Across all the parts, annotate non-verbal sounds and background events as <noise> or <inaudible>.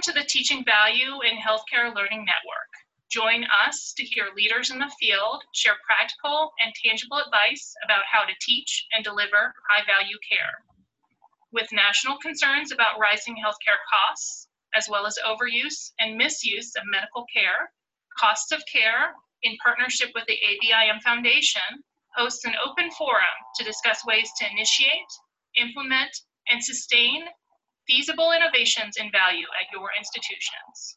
Welcome to the Teaching Value in Healthcare Learning Network. Join us to hear leaders in the field share practical and tangible advice about how to teach and deliver high value care. With national concerns about rising healthcare costs, as well as overuse and misuse of medical care, Costs of Care, in partnership with the ABIM Foundation, hosts an open forum to discuss ways to initiate, implement, and sustain feasible innovations in value at your institutions.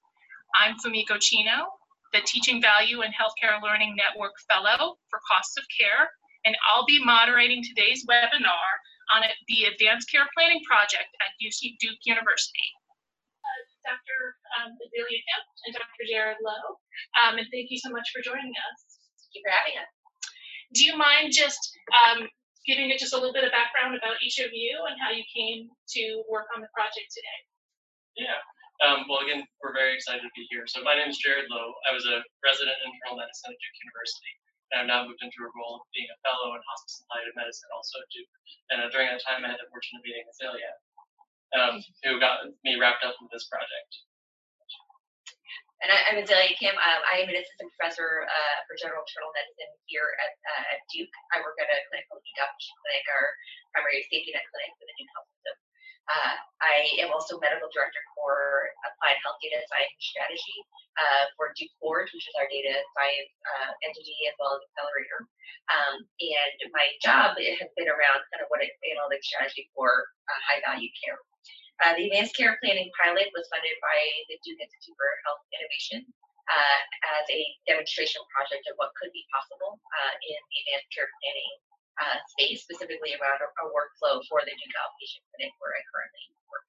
I'm Fumiko Chino, the Teaching Value and Healthcare Learning Network Fellow for Costs of Care, and I'll be moderating today's webinar on the Advanced Care Planning Project at UC Duke University. Uh, Dr. Um, Azalea Kim and Dr. Jared Lowe, um, and thank you so much for joining us. Thank you for having us. Do you mind just um, giving it just a little bit of background about each of you and how you came to work on the project today? Yeah. Um, well, again, we're very excited to be here. So my name is Jared Lowe. I was a resident in internal medicine at Duke University, and I've now moved into a role of being a fellow in hospice and palliative medicine also at Duke. And uh, during that time, I had the fortune of meeting Azalea, um, who got me wrapped up in this project. And I, am Azalea Kim. Um, I am an assistant professor uh, for general internal medicine here at, uh, at Duke. I work at a clinic called Clinic, our primary safety net clinic for the Duke Health System. Uh, I am also medical director for Applied Health Data Science Strategy uh, for Duke Forge, which is our data science uh, entity as well as accelerator. Um, and my job has been around kind of what analytics strategy for uh, high value care. Uh, the Advanced Care Planning pilot was funded by the Duke Institute for Health Innovation uh, as a demonstration project of what could be possible in the advanced care planning uh, space, specifically around a, a, workflow for the Duke Outpatient Clinic where I currently work.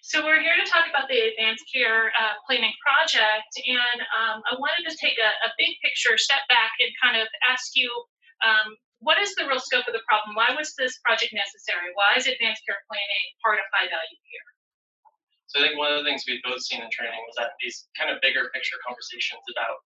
So we're here to talk about the Advanced Care uh, Planning Project, and um, I wanted to take a, a, big picture, step back, and kind of ask you, um, what is the real scope of the problem? Why was this project necessary? Why is Advanced Care Planning part of high value care? So I think one of the things we've both seen in training was that these kind of bigger picture conversations about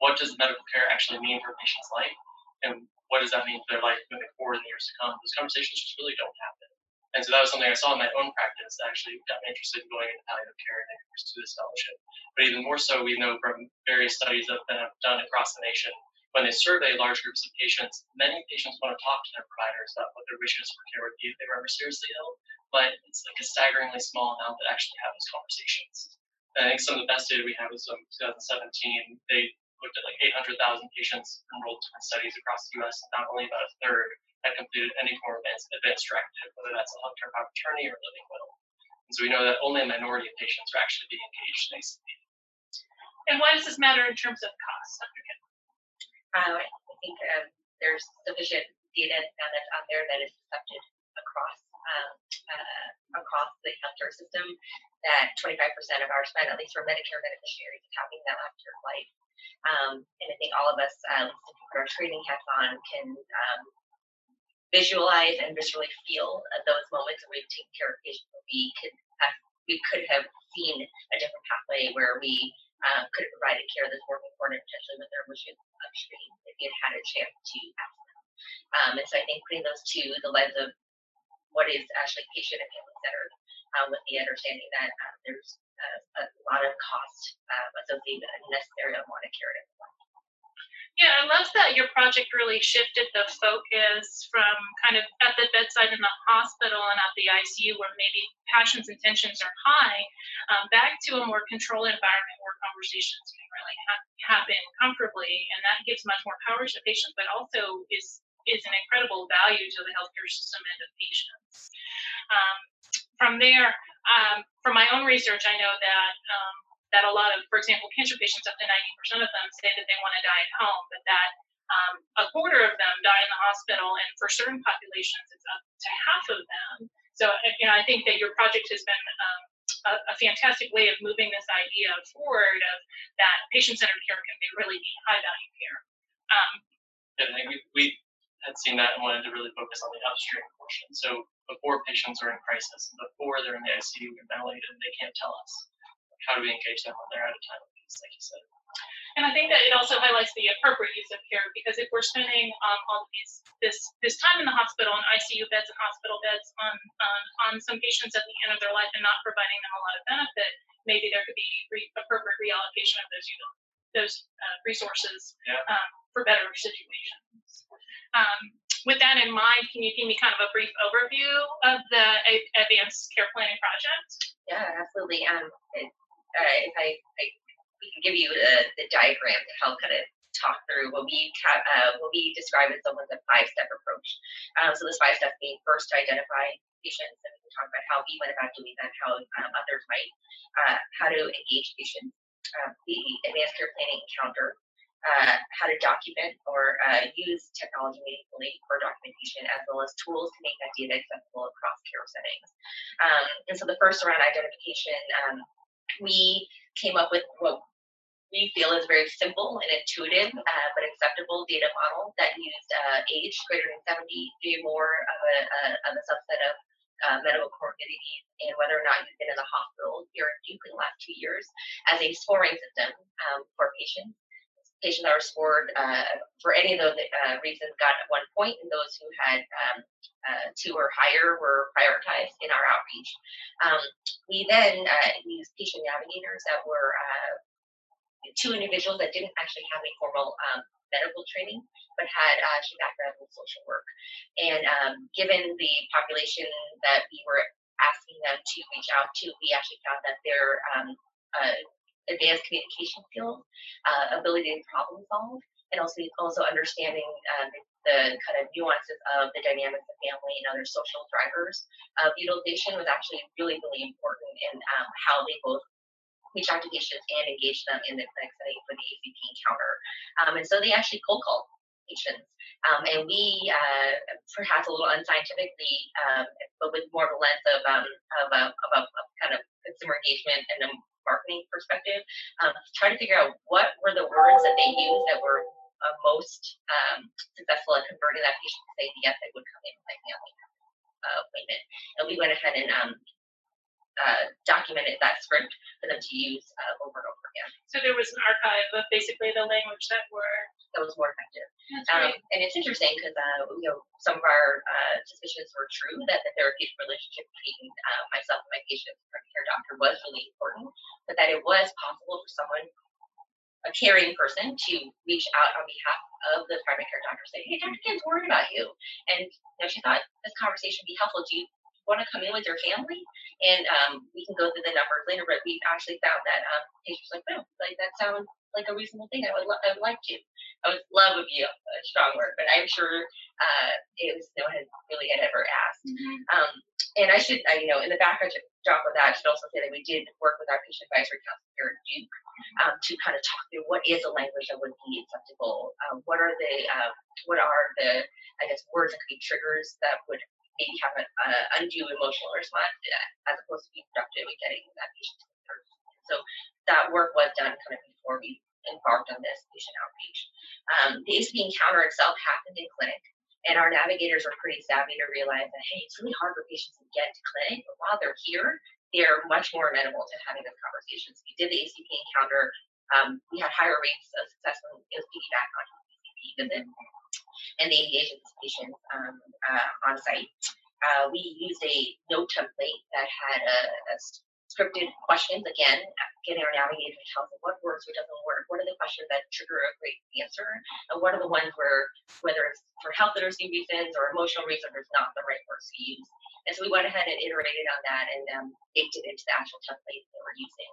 what does medical care actually mean for a patient's life and what does that mean for their life moving forward in the years to come? Those conversations just really don't happen. And so that was something I saw in my own practice that actually got me interested in going into palliative care and pursue this fellowship. But even more so, we know from various studies that have been done across the nation, when they survey large groups of patients, many patients want to talk to their providers about what their wishes for care would be if they were ever seriously ill, but it's like a staggeringly small amount that actually have those conversations. And I think some of the best data we have is from 2017. They looked at like 800,000 patients enrolled in studies across the U.S. and not only about a third had completed any form of advanced, directive, whether that's a healthcare power of attorney or living will. And so we know that only a minority of patients are actually being engaged in ACP. And why does this matter in terms of cost, Dr. I think um, there's sufficient data now that's out there that is accepted across um, uh, across the healthcare system that 25% of our spend, at least for Medicare beneficiaries, is having that after life. Um, and I think all of us, uh, if we put our training hats on, can um, visualize and viscerally feel those moments where we've taken care of patients we could have, we could have seen a different pathway where we uh, could have provided care that's more important potentially with their wishes upstream if you had had a chance to ask them. Um, and so I think putting those two, the lens of what is actually patient and family centered, um, with the understanding that uh, there's a, a lot of cost um, associated with unnecessary unwanted care at yeah, I love that your project really shifted the focus from kind of at the bedside in the hospital and at the ICU where maybe passions and tensions are high, um, back to a more controlled environment where conversations can really ha- happen comfortably. And that gives much more power to patients, but also is is an incredible value to the healthcare system and to patients. Um, from there, um, from my own research, I know that um, that a lot of, for example, cancer patients, up to 90% of them say that they want to die at home, but that um, a quarter of them die in the hospital, and for certain populations, it's up to half of them. So, uh, you know, I think that your project has been um, a, a, fantastic way of moving this idea forward of that patient-centered care can be really be high-value care. Um, yeah, I think we, we had seen that and wanted to really focus on the upstream portion. So before patients are in crisis, before they're in the ICU and ventilated, they can't tell us how do we engage them when they're at a time of peace, like you said. And I think that it also highlights the appropriate use of care because if we're spending um, all these this this time in the hospital and ICU beds and hospital beds on on, on some patients at the end of their life and not providing them a lot of benefit, maybe there could be re- appropriate reallocation of those those uh, resources Yeah. um, for better situations. Um, with that in mind, can you give me kind of a brief overview of the A- Advanced Care Planning Project? Yeah, absolutely. Um, it, uh, if I, I we can give you the, the diagram to help kind of talk through what we uh, what we describe as a five step approach. Um, so this five steps being first to identify patients, and we can talk about how we went about doing that, how um, others might, uh, how to engage patients, uh, the advanced care planning encounter. Uh, how to document or uh, use technology meaningfully for documentation, as well as tools to make that data accessible across care settings. Um, and so the first around identification, um, we came up with what we feel is very simple and intuitive uh, but acceptable data model that used uh, age greater than 70 be more of a, a, of a subset of uh, medical comorbidities and whether or not you've been in the hospital here in Duke in the last two years as a scoring system um, for patients. Patients that were scored uh, for any of those uh, reasons got one point, and those who had um, uh, two or higher were prioritized in our outreach. Um, we then uh, used patient navigators that were uh, two individuals that didn't actually have any formal um, medical training, but had uh, actually background in social work. And um, given the population that we were asking them to reach out to, we actually found that their um, advanced communication skills, uh, ability to problem solve, and also also understanding um, the kind of nuances of the dynamics of family and other social drivers of utilization was actually really really important in um, how they both reach out to patients and engage them in the clinic setting for the ACP encounter. Um, and so they actually cold call patients. Um, and we, uh, perhaps a little unscientifically, um, but with more of a lens of, um, of, a, of, a, of kind of consumer engagement and a perspective, um, try to figure out what were the words that they used that were uh, most um, successful at converting that patient to say yes, they would come in with my family uh, appointment. And we went ahead and um, uh, documented that script for them to use uh, over and over again. So there was an archive of basically the language that were. That was more effective. Um, and it's interesting because uh, you know some of our uh, suspicions were true that the therapeutic relationship between uh, myself and my patient primary care doctor was really important, but that it was possible for someone, a caring person, to reach out on behalf of the primary care doctor, say, "Hey, Dr. Kim's worried about you," and you know she thought this conversation would be helpful. Do you want to come in with your family? And um, we can go through the numbers later, but we actually found that um, patients like, "No, like that sounds like a reasonable thing. I would, lo- I would like to." I would love would be a, a strong word, but I'm sure uh, it was no one had really had ever asked. Um, and I should, uh, you know, in the background drop of that, I should also say that we did work with our patient advisory council here at Duke um, to kind of talk through what is a language that would be acceptable. Um, what are the, uh, what are the, I guess, words that could be triggers that would maybe have an uh, undue emotional response uh, as opposed to be productive in getting that patient to the third. So that work was done kind of before we embarked on this patient outreach. Um, the ACP encounter itself happened in clinic, and our navigators were pretty savvy to realize that hey, it's really hard for patients to get to clinic, but while they're here, they're much more amenable to having those conversations. We did the ACP encounter. Um, we had higher rates of success when it was piggyback on ACP visit, and they engaged with patients um, uh, on site. Uh, we used a note template that had a, a scripted questions again, getting our navigator to tell us what works, what doesn't work, what are the questions that trigger a great answer, and what are the ones where, whether it's for health literacy reasons or emotional reasons, there's not the right words to use. And so we went ahead and iterated on that and um, baked it into the actual template that we're using.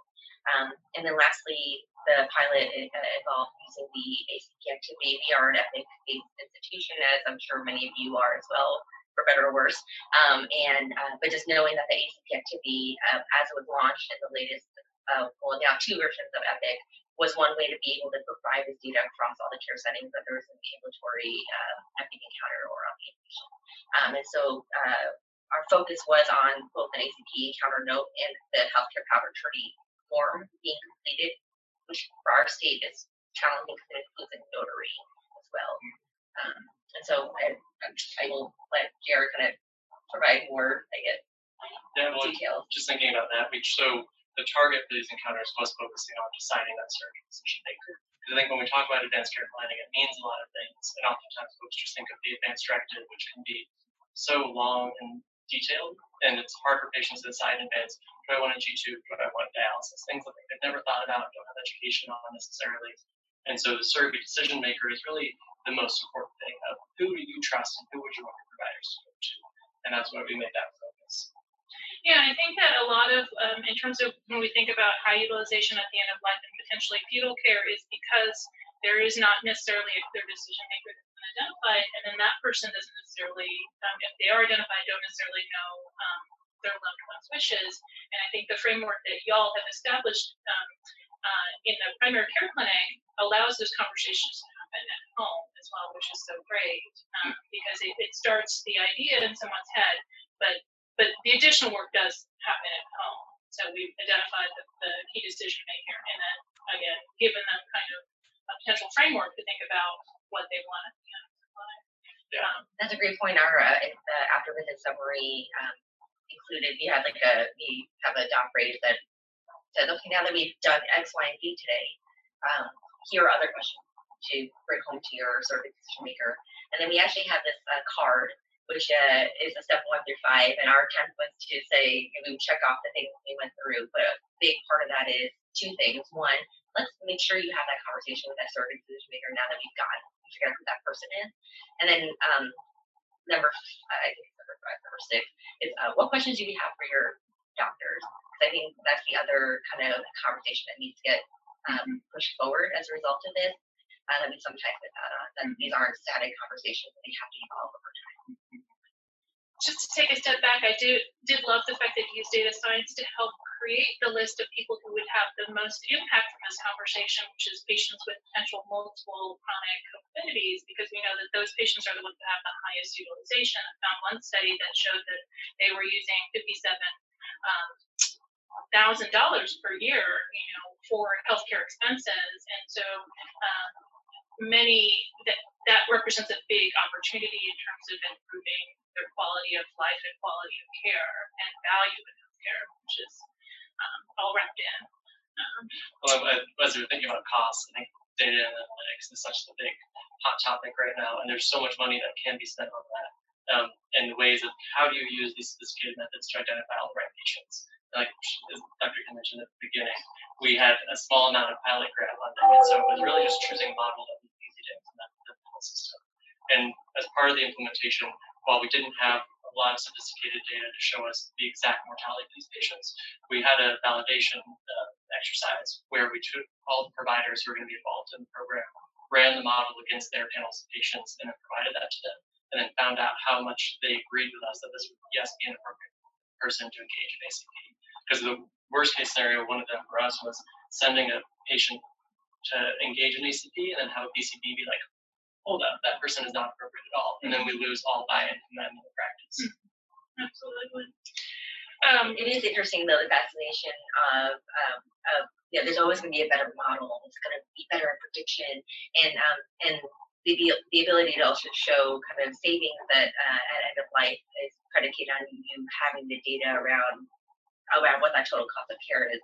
Um, and then lastly, the pilot uh, involved using the ACP activity. We are an ethics-based institution, as I'm sure many of you are as well, for better or worse. Um, and uh, but just knowing that the ACP activity, uh, as it was launched in the latest, uh, well now two versions of Epic, was one way to be able to provide this data across all the care settings, that there was an ambulatory uh, Epic encounter or on the. Um, and so uh, our focus was on both an ACP encounter note and the healthcare power attorney form being completed, which for our state is challenging because it includes a notary as well. Um, and so I, I will let Jared kind of provide more, I guess, Yeah, well, details. just thinking about that, we so the target for these encounters was focusing on deciding that surrogate decision maker. Because I think when we talk about advanced care planning, it means a lot of things. And oftentimes folks just think of the advanced directive, which can be so long and detailed, and it's hard for patients to decide in advance, do I want a G-tube, do I want dialysis, things that they've never thought about, don't have education on necessarily. And so the surrogate decision maker is really the most important thing of who do you trust and who would you want your providers to go to? And that's why we made that focus. Yeah, I think that a lot of, um, in terms of when we think about high utilization at the end of life and potentially futile care, is because there is not necessarily a clear decision maker that's been identified, and then that person doesn't necessarily, um, if they are identified, don't necessarily know um, their loved one's wishes. And I think the framework that y'all have established um, uh, in the primary care clinic allows those conversations to happen at home as well, which is so great um, because it, it starts the idea in someone's head, but but the additional work does happen at home. So we've identified the, the key decision maker and then again given them kind of a potential framework to think about what they want at the end of their life. Yeah. Um, That's a great point. Our uh, in the after visit summary um, included. We had like a we have a doc phrase that says, okay, now that we've done X, Y, and Z today, um, here are other questions to bring home to your surrogate decision maker. And then we actually have this uh, card, which uh, is a step one through five, and our attempt was to say we would check off the things we went through. But a big part of that is two things. One, let's make sure you have that conversation with that surrogate decision maker now that we've got figured out who that person is. And then um, number I think it's number five, number six is uh, what questions do you have for your doctors? I think that's the other kind of conversation that needs to get um, pushed forward as a result of this. Uh, that we sometimes miss out on. That these aren't static conversations; that they have to evolve over time. just to take a step back, I do did love the fact that you used data science to help create the list of people who would have the most impact from this conversation, which is patients with potential multiple chronic comorbidities, because we know that those patients are the ones that have the highest utilization. I found one study that showed that they were using fifty-seven um, thousand dollars per year, you know, for healthcare expenses, and so um, many that that represents a big opportunity in terms of improving their quality of life and quality of care and value in healthcare, which is um, all wrapped in. Um, Well, as we're thinking about costs, I think data and analytics is such a big hot topic right now, and there's so much money that can be spent on that. Um, and ways of how do you use these sophisticated methods to identify all the right patients. Like Dr. Kim mentioned at the beginning, we had a small amount of pilot grant funding, and so it was really just choosing a model that health system. And as part of the implementation, while we didn't have a lot of sophisticated data to show us the exact mortality of these patients, we had a validation uh, exercise where we took all the providers who were going to be involved in the program, ran the model against their panels of patients, and then provided that to them, and then found out how much they agreed with us that this would yes be an appropriate person to engage in ACP. Because the worst case scenario, one of them for us was sending a patient to engage in ACP and then have a PCP be like, hold up, that person is not appropriate at all, and then we lose all buy-in from them in the practice. absolutely. Um, It is interesting though the fascination of um, of yeah, there's always going to be a better model. It's going to be better at prediction and um, and the the the ability to also show kind of savings that uh, at end of life is predicated on you having the data around around what that total cost of care is,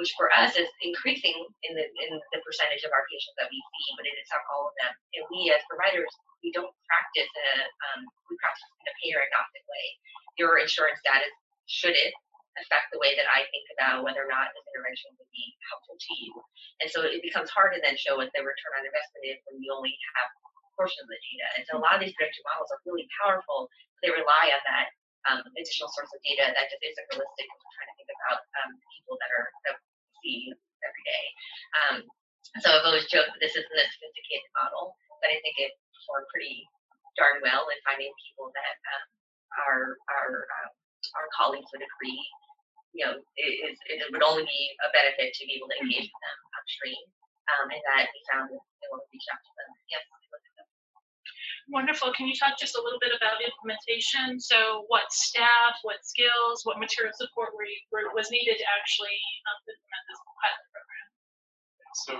which for us is increasing in the in the percentage of our patients that we see, but it is not all of them. And we as providers, we don't practice a um, we practice in a payer agnostic way. Your insurance status should it affect the way that I think about whether or not this intervention would be helpful to you. And so it becomes hard to then show what the return on investment is when you only have portion of the data. And so a lot of these predictive models are really powerful. They rely on that um, additional source of data that just isn't realistic if we're trying to think about um, people that are that we see every day. Um, so I've always joked this isn't a sophisticated model, but I think it performed pretty darn well in finding people that um, our our um, our colleagues would agree you know, it, it, it would only be a benefit to be able to engage with them upstream. Um, and that we found that they want to reach out to them. Yes, we look at them. Wonderful. Can you talk just a little bit about implementation? So, what staff, what skills, what material support were you, were, was needed to actually um, implement this pilot program? So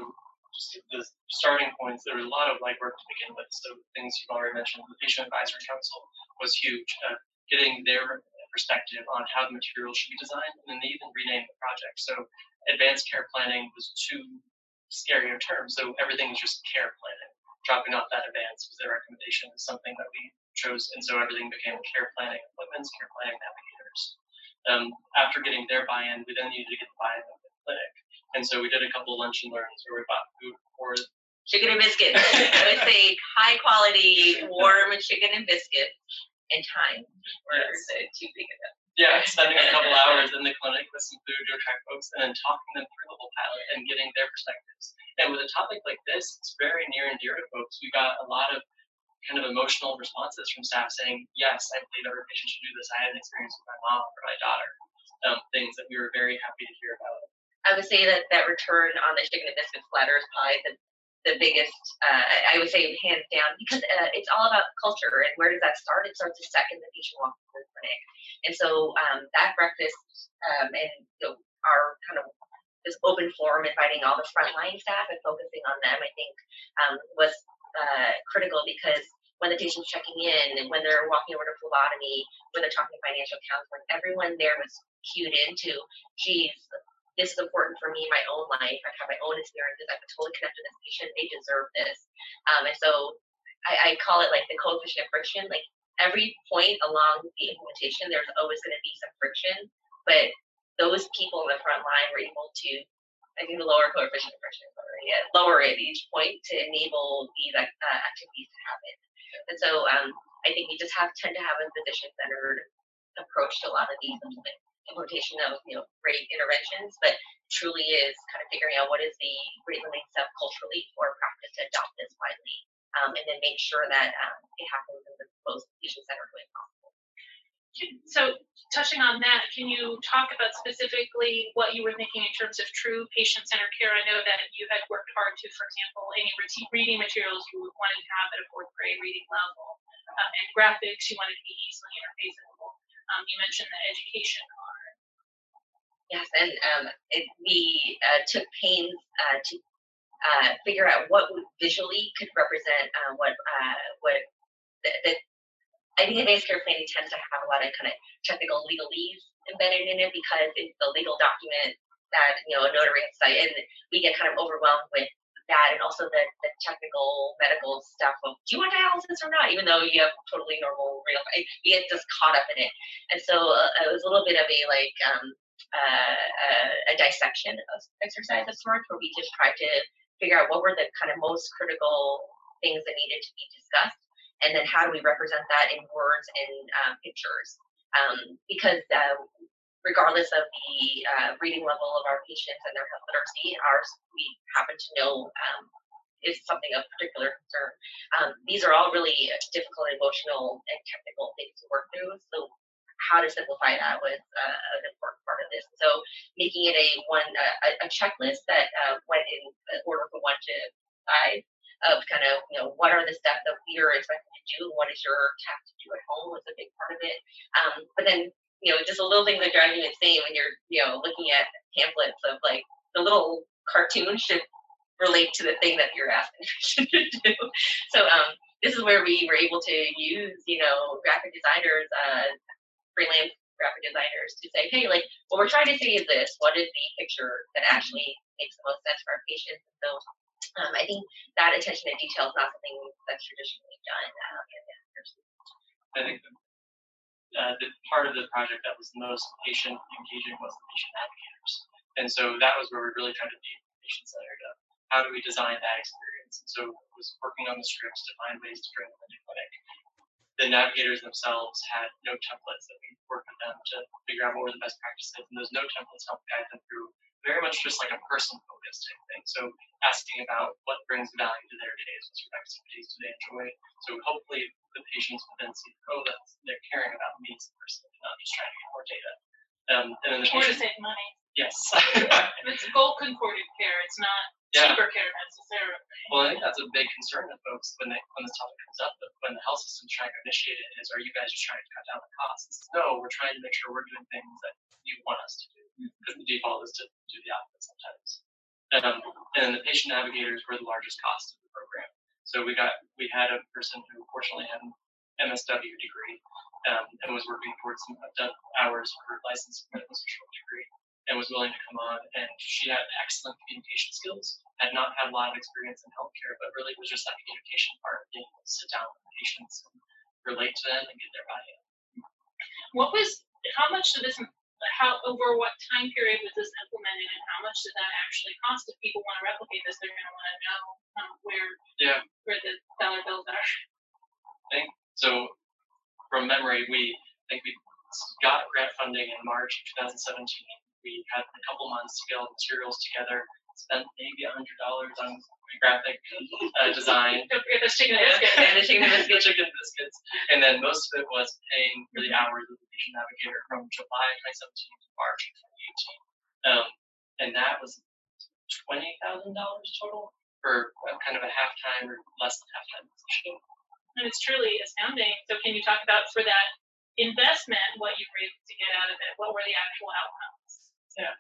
just the starting points, there was a lot of legwork to begin with. So things you've already mentioned, the patient advisory council was huge. Uh, getting their perspective on how the materials should be designed, and then they even renamed the project. So advanced care planning was too scary a term, so everything was just care planning. Dropping off that advance was their recommendation, is something that we chose, and so everything became care planning appointments, care planning navigators. Um, after getting their buy-in, we then needed to get the buy-in of the clinic, and so we did a couple lunch and learns where we bought food for chicken and biscuits. I would say high quality, warm chicken and biscuits and time were Yes. the two big events. Yeah, spending a couple hours in the clinic with some food to attract folks and then talking them through the whole pilot and getting their perspectives. And with a topic like this, it's very near and dear to folks. We got a lot of kind of emotional responses from staff saying, yes, I believe every patient should do this. I had an experience with my mom or my daughter. Um, things that we were very happy to hear about. I would say that that return on the chicken and biscuits platter is probably the, the biggest, uh, I would say hands down, because uh, it's all about culture and where does that start? It starts the second the patient walks into the clinic. And so um, that breakfast um, and you know, our kind of this open forum, inviting all the frontline staff and focusing on them, I think um, was uh, critical because when the patient's checking in and when they're walking over to phlebotomy, when they're talking to financial counseling, everyone there was cued into, geez, this is important for me in my own life. I have had my own experiences. I can totally connect with this patient. They deserve this. Um, and so I, I call it like the coefficient of friction. Like every point along the implementation, there's always going to be some friction, but those people in the front line were able to, I think the lower coefficient of friction, at, lower it each point to enable these uh, activities to happen. And so um, I think we just have tend to have a physician-centered approach to a lot of these implement, implementation of you know great interventions, but truly is kind of figuring out what is the rate limiting step culturally for practice to adopt this widely, um, and then make sure that um, it happens in the most patient-centered way possible. So touching on that, can you talk about specifically what you were thinking in terms of true patient-centered care? I know that you had worked hard to, for example, any reading materials you wanted to have at a fourth grade reading level, um, and graphics you wanted to be easily interfaceable. Um, you mentioned the education part. Yes, and um, it, we uh, took pains uh, to uh, figure out what visually could represent uh, what uh, what the, the I think advanced care planning tends to have a lot of kind of technical legalese embedded in it because it's the legal document that you know a notary has to sign, and we get kind of overwhelmed with that, and also the, the technical medical stuff of do you want dialysis or not, even though you have totally normal real life, you get just caught up in it, and so uh, it was a little bit of a like um, uh, a, a dissection exercise of sorts, where we just tried to figure out what were the kind of most critical things that needed to be discussed and then how do we represent that in words and um, pictures? Um, because uh, regardless of the uh, reading level of our patients and their health literacy, ours we happen to know um, is something of particular concern. Um, these are all really difficult, emotional, and technical things to work through. So how to simplify that was uh, an important part of this. So making it a one a, a checklist that uh, went in order from one to five of kind of you know what are the steps that we are expected to do what is your task to do at home was a big part of it um, but then you know just a little thing that drives you insane when you're you know looking at pamphlets of like the little cartoon should relate to the thing that you're asking <laughs> to do. So um, this is where we were able to use you know graphic designers uh, freelance graphic designers to say hey like what we're trying to say is this what is the picture that actually makes the most sense for our patients? So um, I think that attention to detail is not something that's traditionally done in I think the, uh, the part of the project that was most patient engaging was the patient navigators. And so that was where we really tried to be patient centered. How do we design that experience? And so was working on the scripts to find ways to bring them into clinic. The navigators themselves had note templates that we worked with them to figure out what were the best practices, and those note templates helped guide them through very much just like a person focused type thing. So asking about what brings value to their days, what sort of activities do they enjoy. So hopefully the patients will then see, oh, that's they're caring about me as a person, and not just trying to get more data. Um, and then the Or to save money. yes, <laughs> it's goal concordant care, it's not yeah. cheaper care necessarily. Well, I think that's a big concern of folks when they when this topic comes up. But when the health system's trying to initiate it, is are you guys just trying to cut down the costs? No, we're trying to make sure we're doing things that you want us to do. Because the default is to do the opposite sometimes. Um, and the patient navigators were the largest cost of the program. So we got we had a person who fortunately had an MSW degree, um, and was working towards some hours for her license medical social degree and was willing to come on. And she had excellent communication skills, had not had a lot of experience in healthcare, but really was just that communication part, being able to sit down with patients and relate to them and get their buy-in. What was, how much did this, how, over what time period was this implemented and how much did that actually cost? If people want to replicate this, they're gonna wanna know um, where, Yeah. where the dollar bills are. So from memory, we I think we got grant funding in March of 2017. We had a couple months to get all the materials together, spent maybe $100 on graphic uh, design, Don't forget the chicken and <laughs> Yeah. And the chicken and the biscuits. chicken biscuits. And then most of it was paying for the hours of the patient navigator from July 2017 to March 2018. Um, and that was $20,000 total for kind of a half time or less than half time position. And it's truly astounding. So can you talk about for that investment, what you were able to get out of it? What were the actual outcomes? Now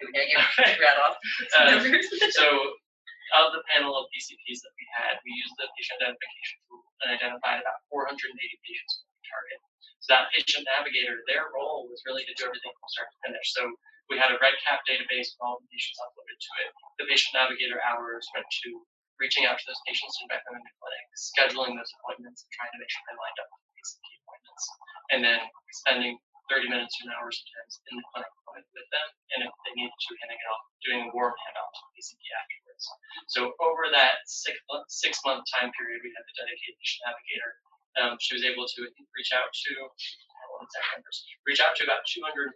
you rattle off <laughs> Uh. So, of the panel of PCPs that we had, we used the patient identification tool and identified about 480 patients we target. So that patient navigator, their role was really to do everything from start to finish. So we had a REDCap database with all the patients uploaded to it. The patient navigator hours went to reaching out to those patients and inviting them into clinic, scheduling those appointments, and trying to make sure they lined up with the PCP appointments, and then spending 30 minutes to an hour sometimes in the clinic with them, and if they needed to, handing it off, doing a warm handoff to the PCP afterwards. So over that six month, six month time period, we had the dedicated patient navigator. Um, she was able to reach out to second, reach out to about 244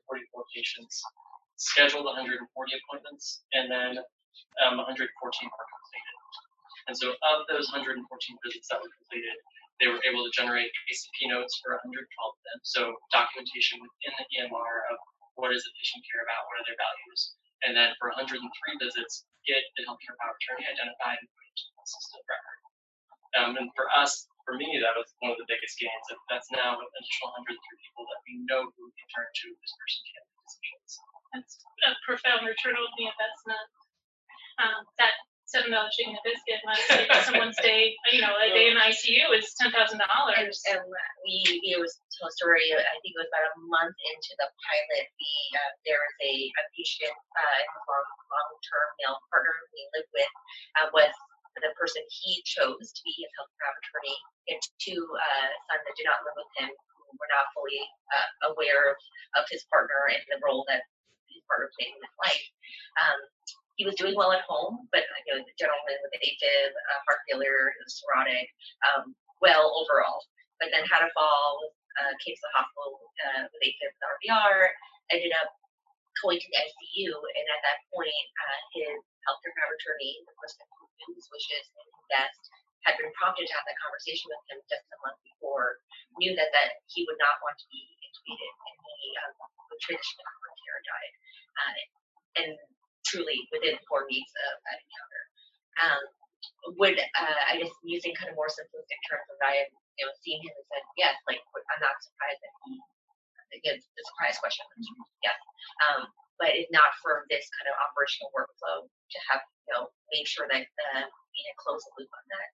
patients, scheduled 140 appointments, and then um, 114 were completed. And so of those 114 visits that were completed, they were able to generate ACP notes for 112 of them. So documentation within the EMR of what does the patient care about, what are their values, and then for 103 visits, get the healthcare power of attorney identified and put into the system record. Um, and for us, for me, that was one of the biggest gains. That that's now an additional 103 people that we know who we can turn to this person can't make decisions. That's a profound return on the investment. Um, that seven dollar chicken and biscuit might save someone's <laughs> day, you know, a day in ICU is ten thousand And, dollars. and we, it was tell a story. I think it was about a month into the pilot. We uh, there was a, a patient, uh, long long term male partner we lived with, uh, was the person he chose to be his health care attorney. He had two uh, sons that did not live with him, who were not fully uh, aware of, of his partner and the role that his partner played in his life. Um, he was doing well at home, but you know, the gentleman with AFib, uh, heart failure, cirrhotic, um, well overall. But then had a fall, uh, came to the hospital uh, with AFib with RVR, ended up going to the ICU, and at that point, uh, his healthcare power attorney, the person who knew his wishes and his best, had been prompted to have that conversation with him just a month before, knew that that he would not want to be intubated, and he um, would transition to care diet. Uh, and truly within four weeks of that encounter. Um, would uh, I guess using kind of more simplistic terms of I had you know seen him and said yes, like I'm not surprised that he again the surprise question yes, um, but if not for this kind of operational workflow to have you know made sure that uh, we had closed the loop on that,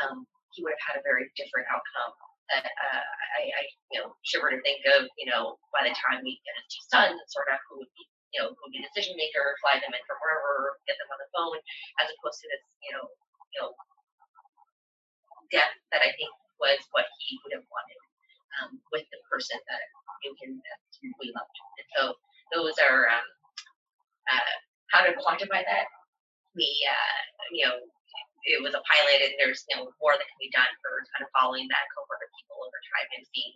um, he would have had a very different outcome. That uh, I, I you know shiver to think of you know by the time we get his two sons and sort out who would be you know, would be a decision maker, fly them in from wherever, get them on the phone, as opposed to this, you know, you know, death that I think was what he would have wanted um, with the person that knew him that we loved. And so those are um, uh, how to quantify that. We, uh, you know, it was a pilot, and there's you know more that can be done for kind of following that cohort of people over time and seeing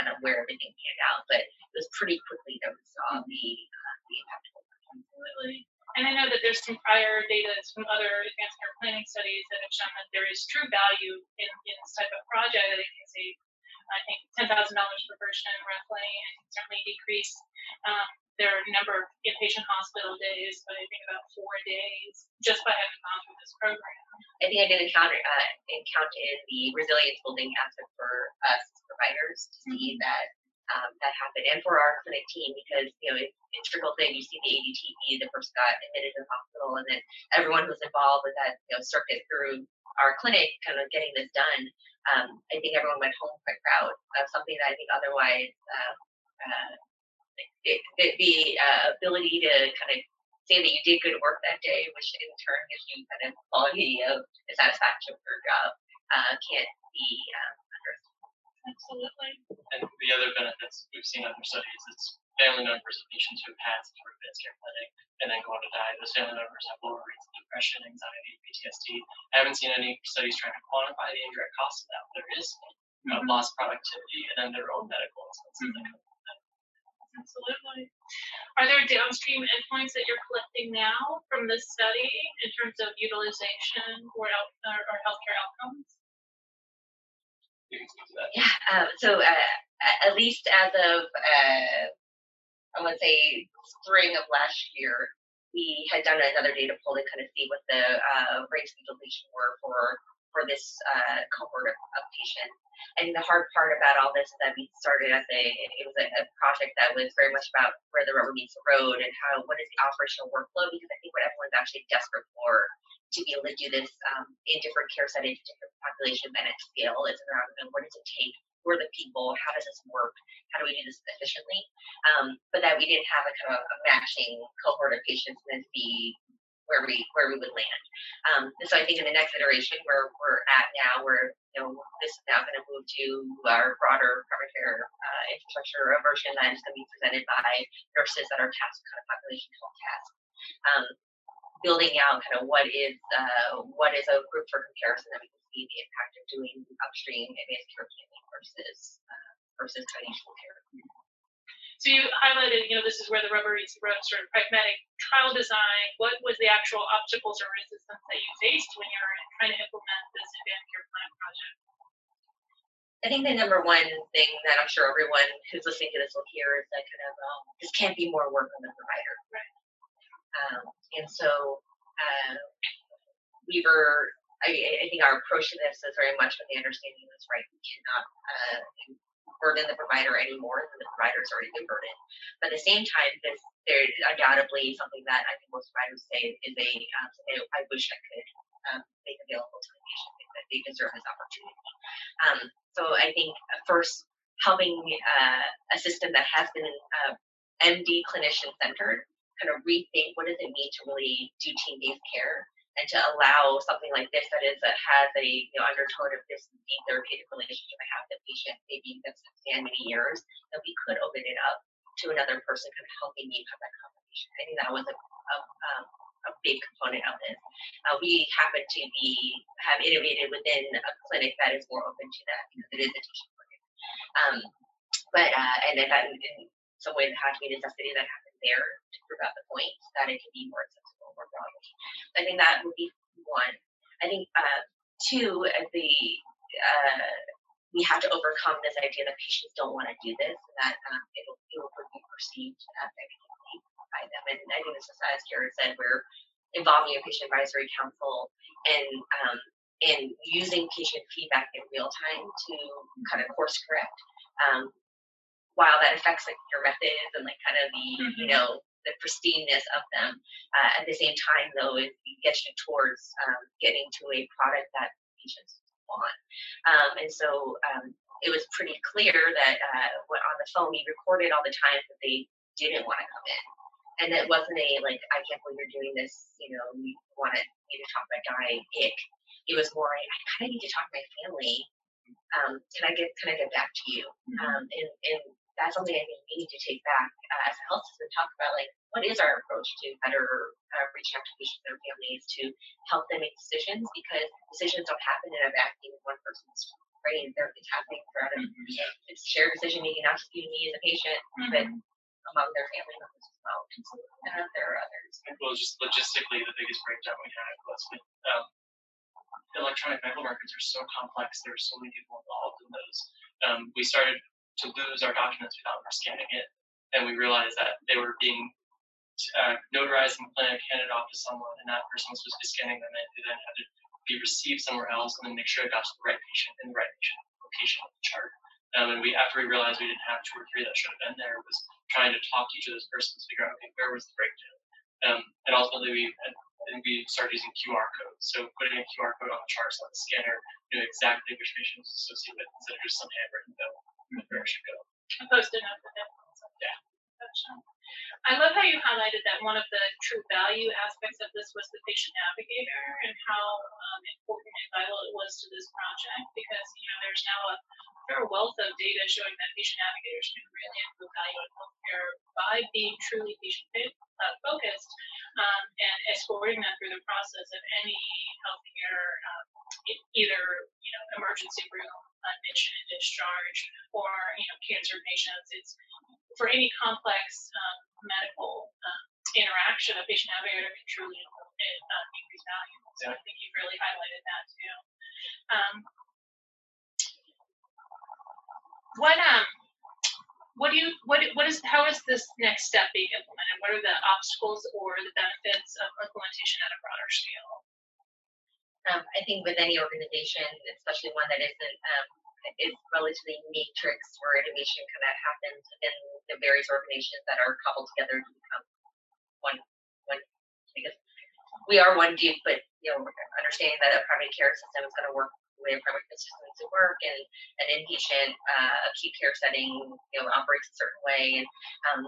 kind of where everything panned out. But it was pretty quickly that we saw the uh, the impact. Absolutely. And I know that there's some prior data from other advanced care planning studies that have shown that there is true value in, in this type of project that it can save, I think, ten thousand dollars per person roughly, and certainly decrease. Um, a number of inpatient hospital days, but I think about four days just by having gone through this program. I think I did encounter uh, encounter the resilience building aspect for us as providers to see that um, that happen, and for our clinic team because you know it, it trickles in. You see the ADTP, the first got admitted to the hospital, and then involved with that you know circuit through our clinic, kind of getting this done. um, I think everyone went home quite proud of something that I think otherwise uh, uh, it, the, the uh, ability to kind of say that you did good work that day, which in turn gives you kind of quality of the satisfaction for your job, uh, can't be um, Absolutely. And the other benefits we've seen in other studies is family members of patients who have had some sort of advanced care clinic and then go on to die. Those family members have lower rates of depression, anxiety, PTSD. I haven't seen any studies trying to quantify the indirect cost of that. There is uh, Mhm. lost productivity and then their own medical expenses that come with that. Absolutely. Are there downstream endpoints that you're collecting now from this study in terms of utilization or, out, or, or healthcare outcomes? You can speak to that. Yeah. Um, so uh, at least as of uh, I to say spring of last year, we had done another data poll to kind of see what the uh, rates of utilization were for for this uh, cohort of, of patients. And the hard part about all this is that we started as a it was a, a project that was very much about where the rubber meets the road and how what is the operational workflow because I think what everyone's actually desperate for to be able to do this um, in different care settings, different populations, and at scale is around what does it take? Who are the people? How does this work? How do we do this efficiently? Um, but that we didn't have a kind of a matching cohort of patients and see where we where we would land. Um, and so I think in the next iteration where we're at now, where you know this is now going to move to our broader primary care uh, infrastructure version that is going to be presented by nurses that are tasked with kind of population health tasks. Um, building out kind of what is uh, what is a group for comparison that we can see the impact of doing upstream advanced care planning versus uh, versus financial care. So you highlighted, you know, this is where the rubber meets the road, sort of pragmatic trial design. What was the actual obstacles or resistance that you faced when you were trying to implement this advanced care plan project? I think the number one thing that I'm sure everyone who's listening to this will hear is that kind of um, this can't be more work on the provider. Right. Um, and so uh, we were, I, I think our approach to this is very much with the understanding that's right. We cannot uh, burden the provider anymore than the provider's already been burdened. But at the same time, this there undoubtedly something that I think most providers say is a um, I wish I could um, make available to the patient that they deserve this opportunity. Um, so I think uh, first helping uh, a system that has been uh, MD clinician centered kind of rethink what does it mean to really do team based care and to allow something like this that is that has a you know undertone of this deep therapeutic relationship I have with the patient maybe that's spanned many years that we could open it up to another person kind of helping me have that conversation. I think that was a, a, um, a big component of this. Uh, we happen to be have innovated within a clinic that is more open to that because it is a teaching clinic. Um, but uh, and that in some ways it had to be necessity that happened there to prove out the point that it can be more accessible more broadly. I think that would be one. I think uh, two, the uh, we have to overcome this idea that patients don't want to do this that um, it'll, it'll be perceived negatively by them. And I think this is, as Jared said, we're involving a patient advisory council and um, and using patient feedback in real time to kind of course correct. Um, while that affects like your methods and like kind of the you know the pristineness of them, uh, at the same time though it gets you towards um, getting to a product that patients want. Um, and so um, it was pretty clear that uh, on the phone we recorded all the times that they didn't want to come in. And it wasn't a like, I can't believe you're doing this, you know, we want to me to talk to my guy, ick. It was more, I, I kind of need to talk to my family. Um, can I get can I get back to you? Um, and, and that's something I think we need to take back uh, as a health system. Talk about like what is our approach to better uh, reaching out to patients and their families to help them make decisions because decisions don't happen in a vacuum in one person's brain. They're, it's happening throughout a it's shared decision making, not just between me as a patient, but among their family members as well. And so if there are others. Well, just logistically, the biggest breakdown we had was with um, electronic medical records are so complex. There are so many people involved in those. Um, we started to lose our documents without scanning it, and we realized that they were being uh, notarized in clinic, handed off to someone, and that person was supposed to be scanning them who then had to be received somewhere else, and then make sure it got to the right patient in the right patient location on the chart. Um, and we, after we realized we didn't have two or three that should have been there, was trying to talk to each of those persons, figure out okay, where was the breakdown. Um, and ultimately, we had then we started using QR codes. So putting a QR code on the charts on the scanner knew exactly which patient was associated with instead of just some handwritten bill where it should go. A post-it note for them. Yeah. I love how you highlighted that one of the true value aspects of this was the patient navigator and how um, important and vital it was to this project because you know there's now a fair wealth of data showing that patient navigators can really improve value in healthcare by being truly patient uh, focused um, and escorting them through the process of any healthcare, um, either you know emergency room admission and discharge or you know cancer patients. It's for any complex um, medical um, interaction, a patient navigator can truly uh, increase value. So I think you've really highlighted that too. Um, what um what do you what what is how is this next step being implemented? What are the obstacles or the benefits of implementation at a broader scale? Um, I think with any organization, especially one that isn't um, is relatively matrix where innovation kind of happens in the various organizations that are cobbled together to become one one because we are one Duke, but you know, understanding that a primary care system is going to work the way a primary care system needs to work, and an inpatient uh, acute care setting, you know, operates a certain way, and um,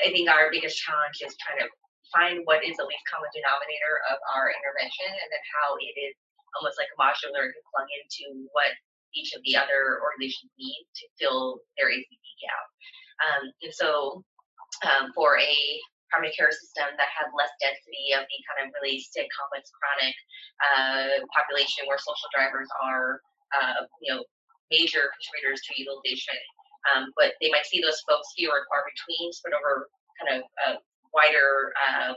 I think our biggest challenge is trying to find what is the least common denominator of our intervention, and then how it is almost like a modular to plug into what each of the other organizations need to fill their ACP gap. Um, and so um, for a primary care system that has less density of the kind of really sick, complex, chronic uh, population where social drivers are, uh, you know, major contributors to utilization. Um, but they might see those folks fewer and far between, spread over kind of a wider uh,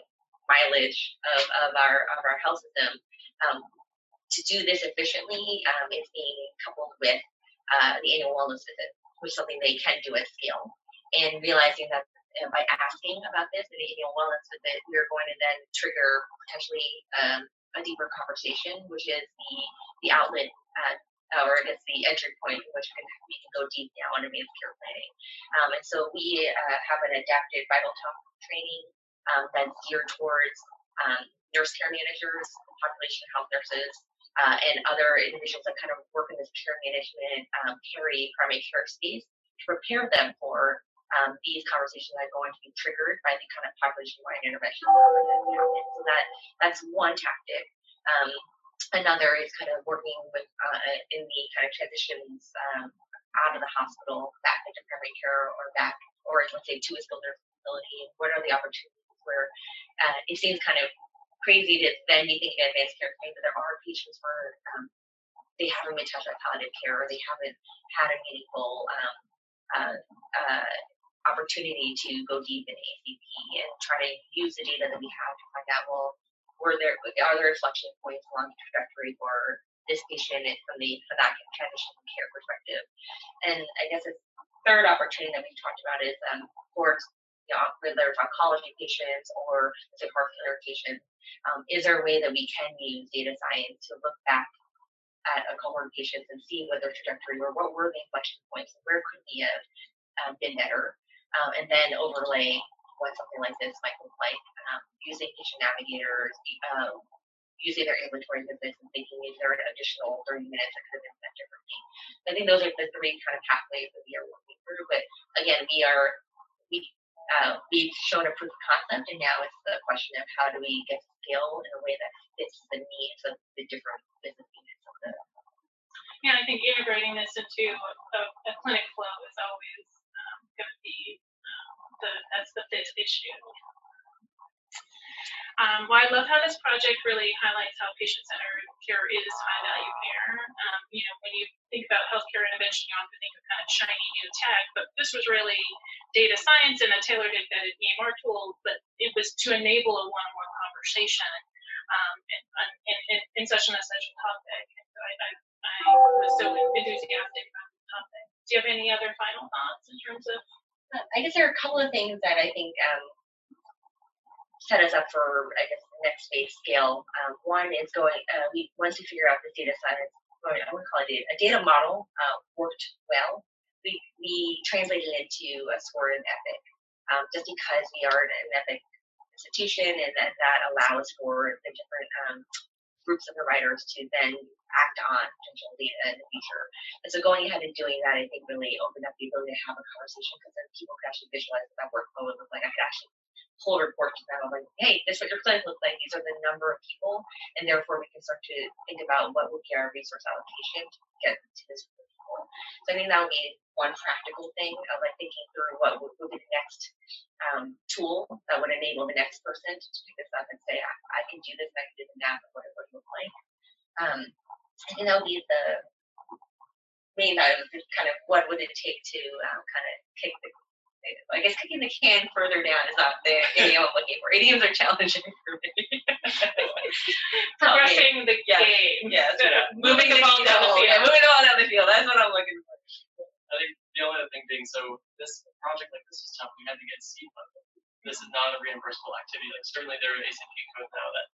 mileage of, of our of our health system. Um, to do this efficiently um, is being coupled with uh, the annual wellness visit, which is something they can do at scale. And realizing that by asking about this in the annual wellness visit, we're going to then trigger potentially um, a deeper conversation, which is the the outlet. Uh, or I guess the entry point in which we can, we can go deep now advanced care planning. Um, and so we uh, have an adapted Vital Talk training um, that's geared towards um, nurse care managers, population health nurses, uh, and other individuals that kind of work in this care management, um, carry primary care space to prepare them for um, these conversations that are going to be triggered by the kind of population-wide intervention that happens. So that that's one tactic. Um, another is kind of working with uh, in the kind of transitions um, out of the hospital back into primary care or back, or let's say to a skilled nursing facility. What are the opportunities where uh, it seems kind of crazy to then be thinking advanced care claims, but there are patients where um, they haven't been touched by palliative care or they haven't had a meaningful um, uh, uh, opportunity to go deep in ACP and try to use the data that we have to find out, well, were there are there inflection points along the trajectory for this patient from the from that transition care perspective? And I guess a third opportunity that we talked about is um, for you know, whether it's oncology patients or failure patients, um, is there a way that we can use data science to look back at a cohort of patients and see what their trajectory were, what were the inflection points, where could we have um, been better, um, and then overlay what something like this might look like um, using patient navigators, um, using their ambulatory visits and thinking is there an additional 30 minutes that could have been spent differently. I think those are the three kind of pathways that we are working through. But again, we are we uh, we've shown a proof of concept, and now it's the question of how do we get scale in a way that fits the needs of the different business units of the. Yeah, I think integrating this into a, a clinic flow is always um, going to be the that's the fifth issue. Um, well, I love how this project really highlights how patient-centered care is high-value care. Um, you know, when you think about healthcare innovation, you often think of kind of shiny new tech, but this was really data science and a tailored embedded EMR tool, but it was to enable a one-on-one conversation um, in, in, in, in, such an essential topic. And so I, I, I was so enthusiastic about the topic. Do you have any other final thoughts in terms of? I guess there are a couple of things that I think um, set us up for, I guess, the next phase scale. Um, one is going, uh, we once we figure out the data science, I would call it a data model, uh, worked well. We, we translated it into a score in Epic. Um, just because we are an Epic institution, and that that allows for the different um, groups of providers to then act on potential data in the future. And so going ahead and doing that, I think really opened up the ability to have a conversation because then people could actually visualize what that workflow would look like. I could actually pull a report to them of like, hey, this is what your clinic looks like. These are the number of people, and therefore we can start to think about what would be our resource allocation to get to this group of people. So I think that would be one practical thing of like thinking through what would, would be the next um, tool that would enable the next person to pick this up and say, I, I can do this, I can do the math of what it would look like. Um, I think that would be the main kind of what would it take to um, kind of kick the I guess kicking the can further down is not the <laughs> idiom I'm looking for. Idioms are challenging for me. <laughs> Progressing the yeah. game. Yeah, Yeah. moving the ball down the field. Yeah, moving the ball down the field. That's what I'm looking for. I think the only other thing being, so this project like this is tough. We had to get seed funding. This is not a reimbursable activity. Like certainly there are ACP codes now that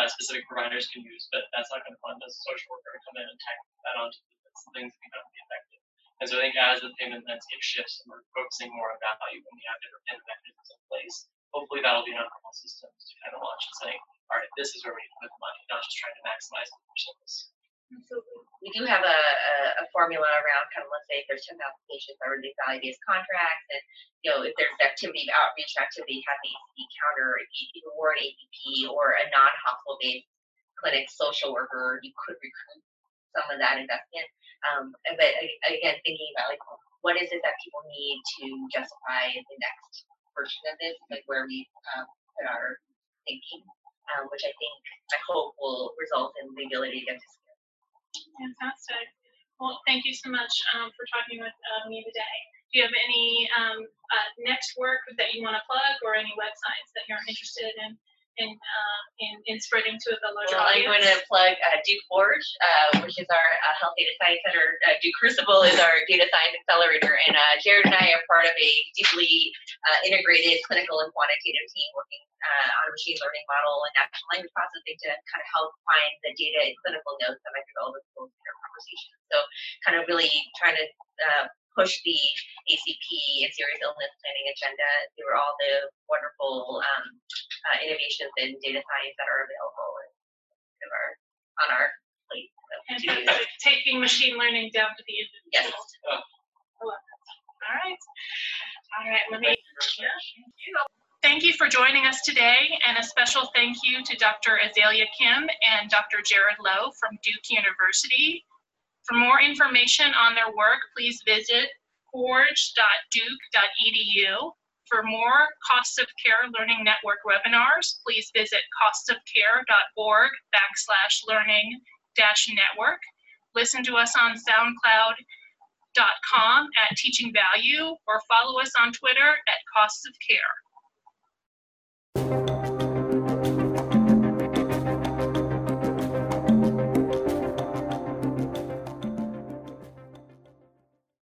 uh, specific providers can use, but that's not going to fund a social worker to come in and tack that onto the things that be effective. And so I think as the payment landscape shifts and we're focusing more on value when we have different payment mechanisms in place, hopefully that'll be enough for all systems to kind of launch and saying, all right, this is where we to put the money, not just trying to maximize the service. We do have a, a, a formula around kind of let's say if there's 10,000 patients that in these value-based contracts, and you know if there's activity, outreach activity, have the counter, were an APP or a non-hospital based clinic social worker, you could recruit some of that investment. Um, but again, thinking about like what is it that people need to justify the next version of this, like where we um, put our thinking, um, which I think I hope will result in the ability to get scale. Fantastic. Well, thank you so much um, for talking with uh, me today. Do you have any um, uh, next work that you want to plug or any websites that you're interested in in uh, in, in spreading to the larger Well, I'm going to plug uh, Duke Forge, uh, which is our uh, Health Data Science Center. Uh, Duke Crucible is our data science accelerator, and uh, Jared and I are part of a deeply uh, integrated clinical and quantitative team working uh, on a machine learning model and natural language processing to kind of help find the data and clinical notes that might be relevant to our conversation. So, kind of really trying to uh, push the ACP and serious illness planning agenda through all the wonderful um, uh, innovations in data science that are available and kind of are on our plate. So, do <laughs> Taking machine learning down to the Yes. individual. I love. All right. All right. Let me. Thank you for joining us today, and a special thank you to Dr. Azalea Kim and Dr. Jared Lowe from Duke University. For more information on their work, please visit forge.duke.edu. For more Cost of Care Learning Network webinars, please visit costofcare.org backslash learning dash network. Listen to us on soundcloud.com at Teaching Value or follow us on Twitter at Cost of Care.